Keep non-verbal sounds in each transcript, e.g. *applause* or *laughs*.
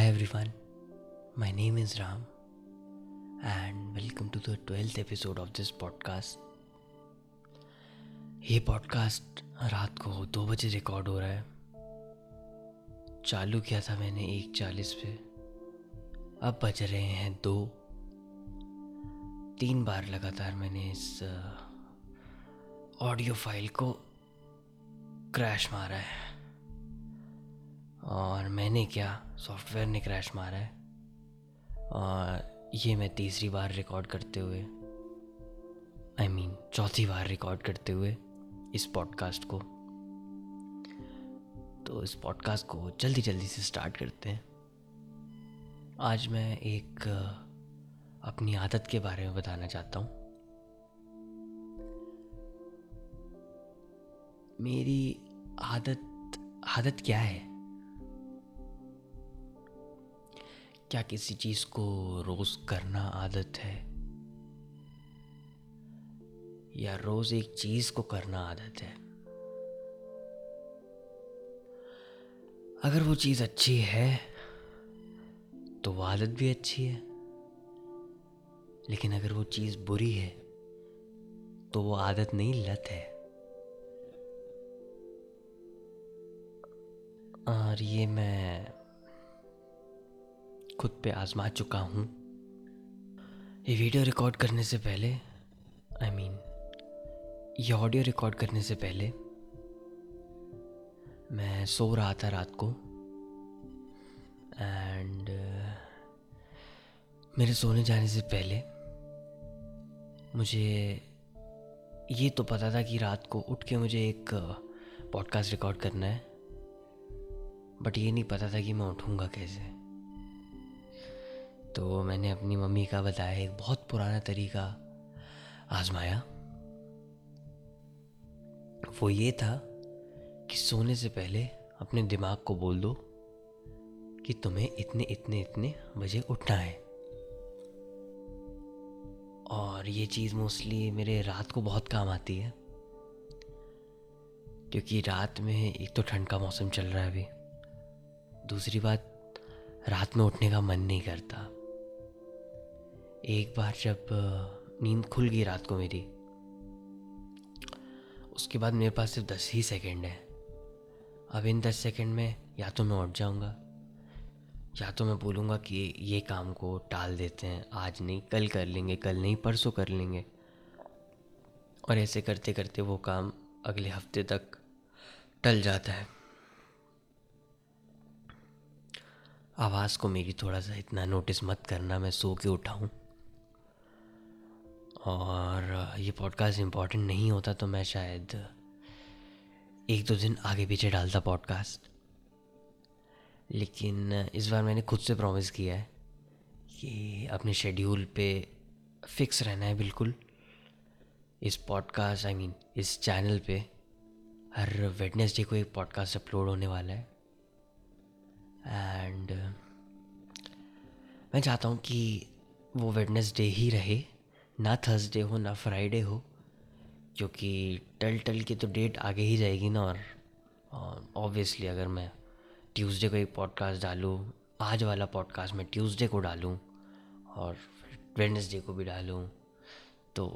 Hi everyone, my name is Ram and welcome to the 12th episode of this podcast. ये podcast रात को दो बजे record हो रहा है। चालू किया था मैंने एक चालीस पे। अब बज रहे हैं दो। तीन बार लगातार मैंने इस ऑडियो फ़ाइल को क्रैश मारा है। और मैंने क्या सॉफ्टवेयर ने क्रैश मारा है? और ये मैं तीसरी बार रिकॉर्ड करते हुए आई I मीन mean, चौथी बार रिकॉर्ड करते हुए इस पॉडकास्ट को। तो इस पॉडकास्ट को जल्दी जल्दी से स्टार्ट करते हैं। आज मैं एक अपनी आदत के बारे में बताना चाहता हूँ। मेरी आदत आदत क्या है? क्या किसी चीज़ को रोज करना आदत है? या रोज एक चीज़ को करना आदत है? अगर वो चीज़ अच्छी है तो वो आदत भी अच्छी है। लेकिन अगर वो चीज़ बुरी है तो वो आदत नहीं, लत है। और ये मैं खुद पे आजमा चुका हूँ। ये वीडियो रिकॉर्ड करने से पहले आई I मीन mean, ये ऑडियो रिकॉर्ड करने से पहले मैं सो रहा था रात को एंड uh, मेरे सोने जाने से पहले मुझे ये तो पता था कि रात को उठ के मुझे एक पॉडकास्ट uh, रिकॉर्ड करना है बट ये नहीं पता था कि मैं उठूँगा कैसे। तो मैंने अपनी मम्मी का बताया एक बहुत पुराना तरीका आजमाया। वो ये था कि सोने से पहले अपने दिमाग को बोल दो कि तुम्हें इतने इतने इतने बजे उठना है। और ये चीज़ मोस्टली मेरे रात को बहुत काम आती है, क्योंकि रात में एक तो ठंड का मौसम चल रहा है अभी। दूसरी बात, रात में उठने का मन नहीं करता। एक बार जब नींद खुल गई रात को मेरी, उसके बाद मेरे पास सिर्फ़ दस ही सेकंड है। अब इन दस सेकंड में या तो मैं उठ जाऊँगा, या तो मैं बोलूँगा कि ये काम को टाल देते हैं, आज नहीं, कल कर लेंगे, कल नहीं, परसों कर लेंगे। और ऐसे करते करते वो काम अगले हफ़्ते तक टल जाता है। आवाज़ को मेरी थोड़ा सा इतना नोटिस मत करना, मैं सो के उठा हूँ और ये पॉडकास्ट इंपॉर्टेंट नहीं होता तो मैं शायद एक दो दिन आगे पीछे डालता पॉडकास्ट लेकिन इस बार मैंने खुद से प्रॉमिस किया है कि अपने शेड्यूल पे फिक्स रहना है बिल्कुल। इस पॉडकास्ट आई मीन इस चैनल पे हर वेडनेसडे को एक पॉडकास्ट अपलोड होने वाला है। एंड मैं चाहता हूँ कि वो वेडनेसडे ही रहे। ना थर्सडे हो, ना फ्राइडे हो क्योंकि टल टल की तो डेट आगे ही जाएगी ना और ऑब्वियसली अगर मैं ट्यूसडे को एक पॉडकास्ट डालूँ, आज वाला पॉडकास्ट मैं ट्यूसडे को डालूँ और वेडनेसडे को भी डालूँ तो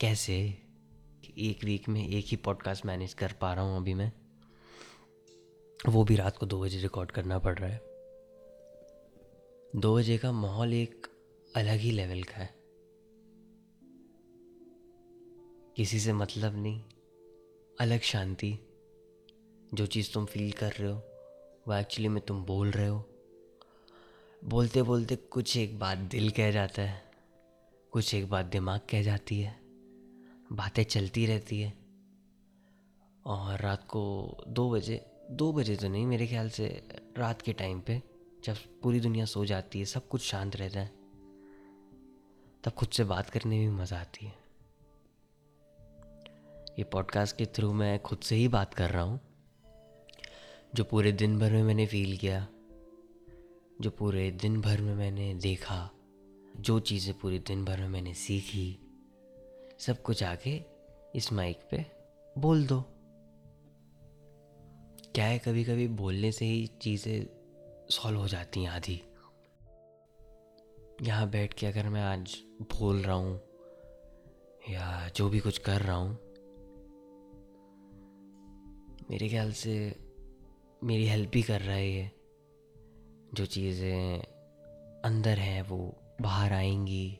कैसे एक वीक में एक ही पॉडकास्ट मैनेज कर पा रहा हूँ अभी मैं? वो भी रात को दो बजे रिकॉर्ड करना पड़ रहा है। दो बजे का माहौल एक अलग ही लेवल का है। किसी से मतलब नहीं। अलग शांति। जो चीज़ तुम फील कर रहे हो, वो एक्चुअली में तुम बोल रहे हो। बोलते बोलते कुछ एक बात दिल कह जाता है, कुछ एक बात दिमाग कह जाती है, बातें चलती रहती है। और रात को दो बजे दो बजे तो नहीं मेरे ख्याल से, रात के टाइम पे जब पूरी दुनिया सो जाती है, सब कुछ शांत रहता है, तब खुद से बात करने में मज़ा आती है। ये पॉडकास्ट के थ्रू मैं खुद से ही बात कर रहा हूँ, जो पूरे दिन भर में मैंने फील किया, जो पूरे दिन भर में मैंने देखा, जो चीज़ें पूरे दिन भर में मैंने सीखी, सब कुछ आके इस माइक पे बोल दो। क्या है कभी कभी बोलने से ही चीज़ें सॉल्व हो जाती हैं आधी। यहाँ बैठ के अगर मैं आज बोल रहा हूँ, या जो भी कुछ कर रहा हूँ मेरे ख्याल से मेरी हेल्प ही कर रहा है ये। जो चीज़ें अंदर हैं, वो बाहर आएँगी।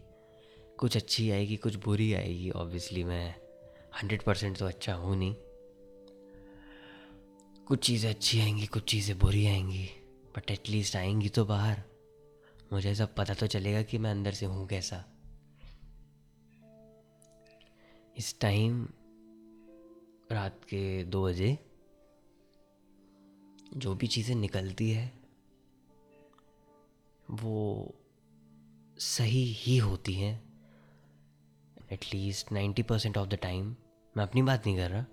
कुछ अच्छी आएगी, कुछ बुरी आएगी। ऑब्वियसली मैं हंड्रेड परसेंट तो अच्छा हूँ नहीं। कुछ चीज़ें अच्छी आएँगी, कुछ चीज़ें बुरी आएँगी। बट एटलीस्ट आएँगी तो बाहर। मुझे सब पता तो चलेगा कि मैं अंदर से हूँ कैसा। इस टाइम रात के दो बजे जो भी चीज़ें निकलती है, वो सही ही होती हैं at least ninety percent of the time मैं अपनी बात नहीं कर रहा,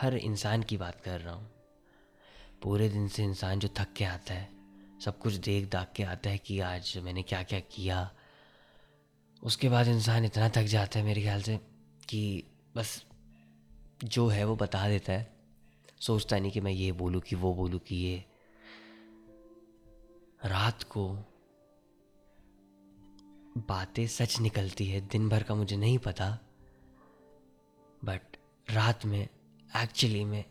हर इंसान की बात कर रहा हूँ। पूरे दिन से इंसान जो थक के आता है, सब कुछ देख दाख के आता है कि आज मैंने क्या क्या किया। उसके बाद इंसान इतना थक जाता है मेरे ख्याल से कि बस जो है वो बता देता है। सोचता नहीं कि मैं ये बोलूँ कि वो बोलूँ कि ये। रात को बातें सच निकलती है, दिन भर का मुझे नहीं पता बट रात में एक्चुअली में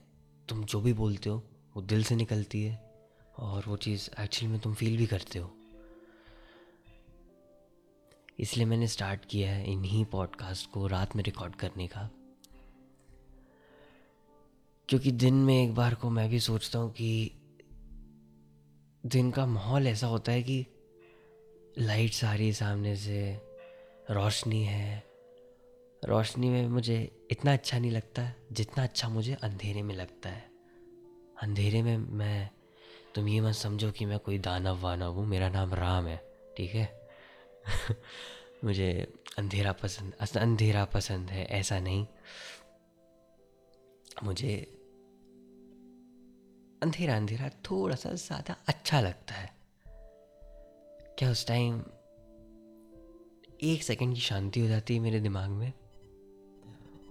तुम जो भी बोलते हो, वो दिल से निकलती है और वो चीज़ एक्चुअली में तुम फील भी करते हो। इसलिए मैंने स्टार्ट किया है इन्हीं पॉडकास्ट को रात में रिकॉर्ड करने का। क्योंकि दिन में एक बार को मैं भी सोचता हूँ कि दिन का माहौल ऐसा होता है कि लाइट्स आ रही सामने से, रोशनी है। रोशनी में मुझे इतना अच्छा नहीं लगता, जितना अच्छा मुझे अंधेरे में लगता है। अंधेरे में मैं, तुम ये मत समझो कि मैं कोई दानव वानव हूँ, मेरा नाम राम है, ठीक है? *laughs* मुझे अंधेरा पसंद अंधेरा पसंद है, ऐसा नहीं। मुझे अंधेरा अंधेरा थोड़ा सा ज़्यादा अच्छा लगता है। क्या उस टाइम एक सेकंड की शांति हो जाती है मेरे दिमाग में?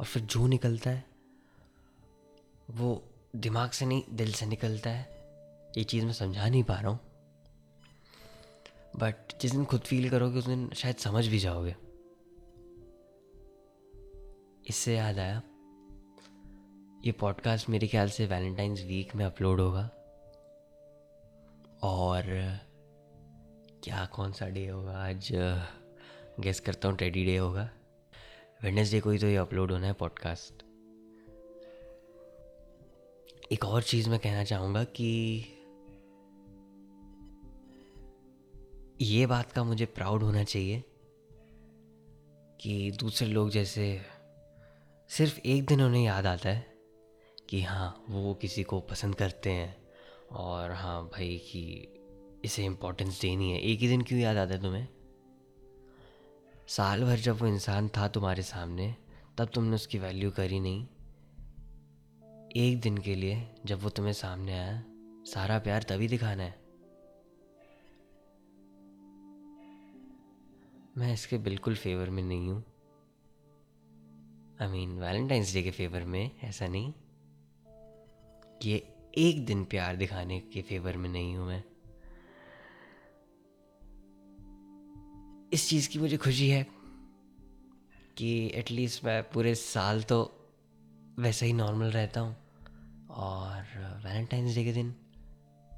और फिर जो निकलता है, वो दिमाग से नहीं, दिल से निकलता है। ये चीज़ मैं समझा नहीं पा रहा हूँ। बट जिस दिन खुद फील करोगे, उस दिन शायद समझ भी जाओगे। इससे याद आया ये पॉडकास्ट मेरे ख्याल से वैलेंटाइंस वीक में अपलोड होगा। और, क्या कौन सा डे होगा? आज गेस करता हूँ टेडी डे होगा। वेडनेसडे को ही तो ये अपलोड होना है पॉडकास्ट एक और चीज़ मैं कहना चाहूँगा कि ये बात का मुझे प्राउड होना चाहिए कि दूसरे लोग जैसे सिर्फ़ एक दिन उन्हें याद आता है। कि हाँ वो किसी को पसंद करते हैं। और हाँ भाई कि इसे इम्पोर्टेंस देनी है। एक ही दिन क्यों याद आता है तुम्हें? साल भर जब वो इंसान था तुम्हारे सामने, तब तुमने उसकी वैल्यू करी नहीं। एक दिन के लिए जब वो तुम्हें सामने आया, सारा प्यार तभी दिखाना है। मैं इसके बिल्कुल फेवर में नहीं हूँ। आई मीन वैलेंटाइंस डे के फेवर में, ऐसा नहीं। ये एक दिन प्यार दिखाने के फेवर में नहीं हूँ मैं। इस चीज़ की मुझे खुशी है कि एटलीस्ट मैं पूरे साल तो वैसे ही नॉर्मल रहता हूँ और वैलेंटाइंस डे के दिन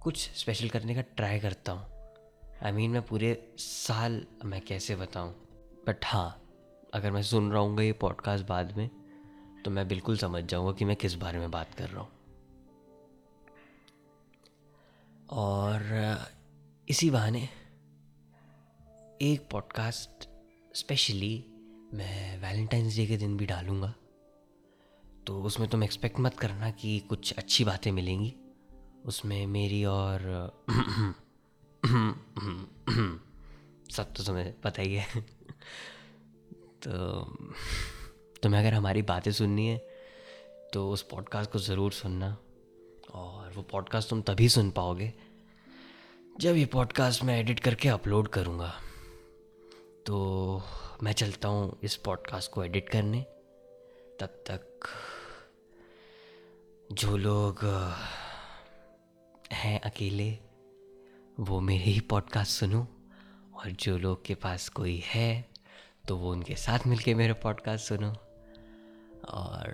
कुछ स्पेशल करने का ट्राई करता हूँ। आई I मीन mean, मैं पूरे साल मैं कैसे बताऊँ? बट हाँ अगर मैं सुन रहा हूँ ये पॉडकास्ट बाद में तो मैं बिल्कुल समझ जाऊँगा कि मैं किस बारे में बात कर रहा हूँ। और इसी बहाने एक पॉडकास्ट स्पेशली मैं वैलेंटाइंस डे के दिन भी डालूँगा। तो उसमें तुम एक्सपेक्ट मत करना कि कुछ अच्छी बातें मिलेंगी। उसमें मेरी और, सब तो तुम्हें पता ही है। तो तुम्हें अगर हमारी बातें सुननी है तो उस पॉडकास्ट को ज़रूर सुनना। और वो पॉडकास्ट तुम तभी सुन पाओगे जब ये पॉडकास्ट मैं एडिट करके अपलोड करूँगा। तो मैं चलता हूँ इस पॉडकास्ट को एडिट करने। तब तक जो लोग हैं अकेले, वो मेरे ही पॉडकास्ट सुनो। और जो लोग के पास कोई है तो वो उनके साथ मिलके मेरे पॉडकास्ट सुनो। और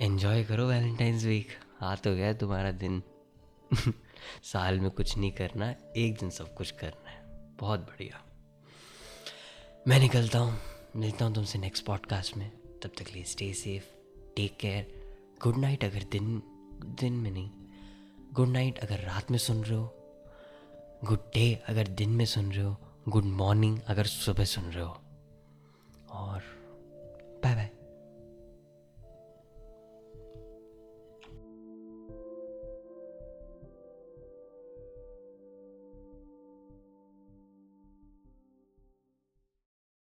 एंजॉय करो वैलेंटाइंस वीक आ तो गया तुम्हारा दिन. *laughs* साल में कुछ नहीं करना, एक दिन सब कुछ करना है. बहुत बढ़िया. मैं निकलता हूँ. मिलता हूँ तुमसे नेक्स्ट पॉडकास्ट में. तब तक लिए stay safe take care good night अगर दिन दिन में नहीं. गुड नाइट अगर रात में सुन रहे हो. गुड डे अगर दिन में सुन रहे हो. गुड मॉर्निंग अगर सुबह सुन रहे हो. और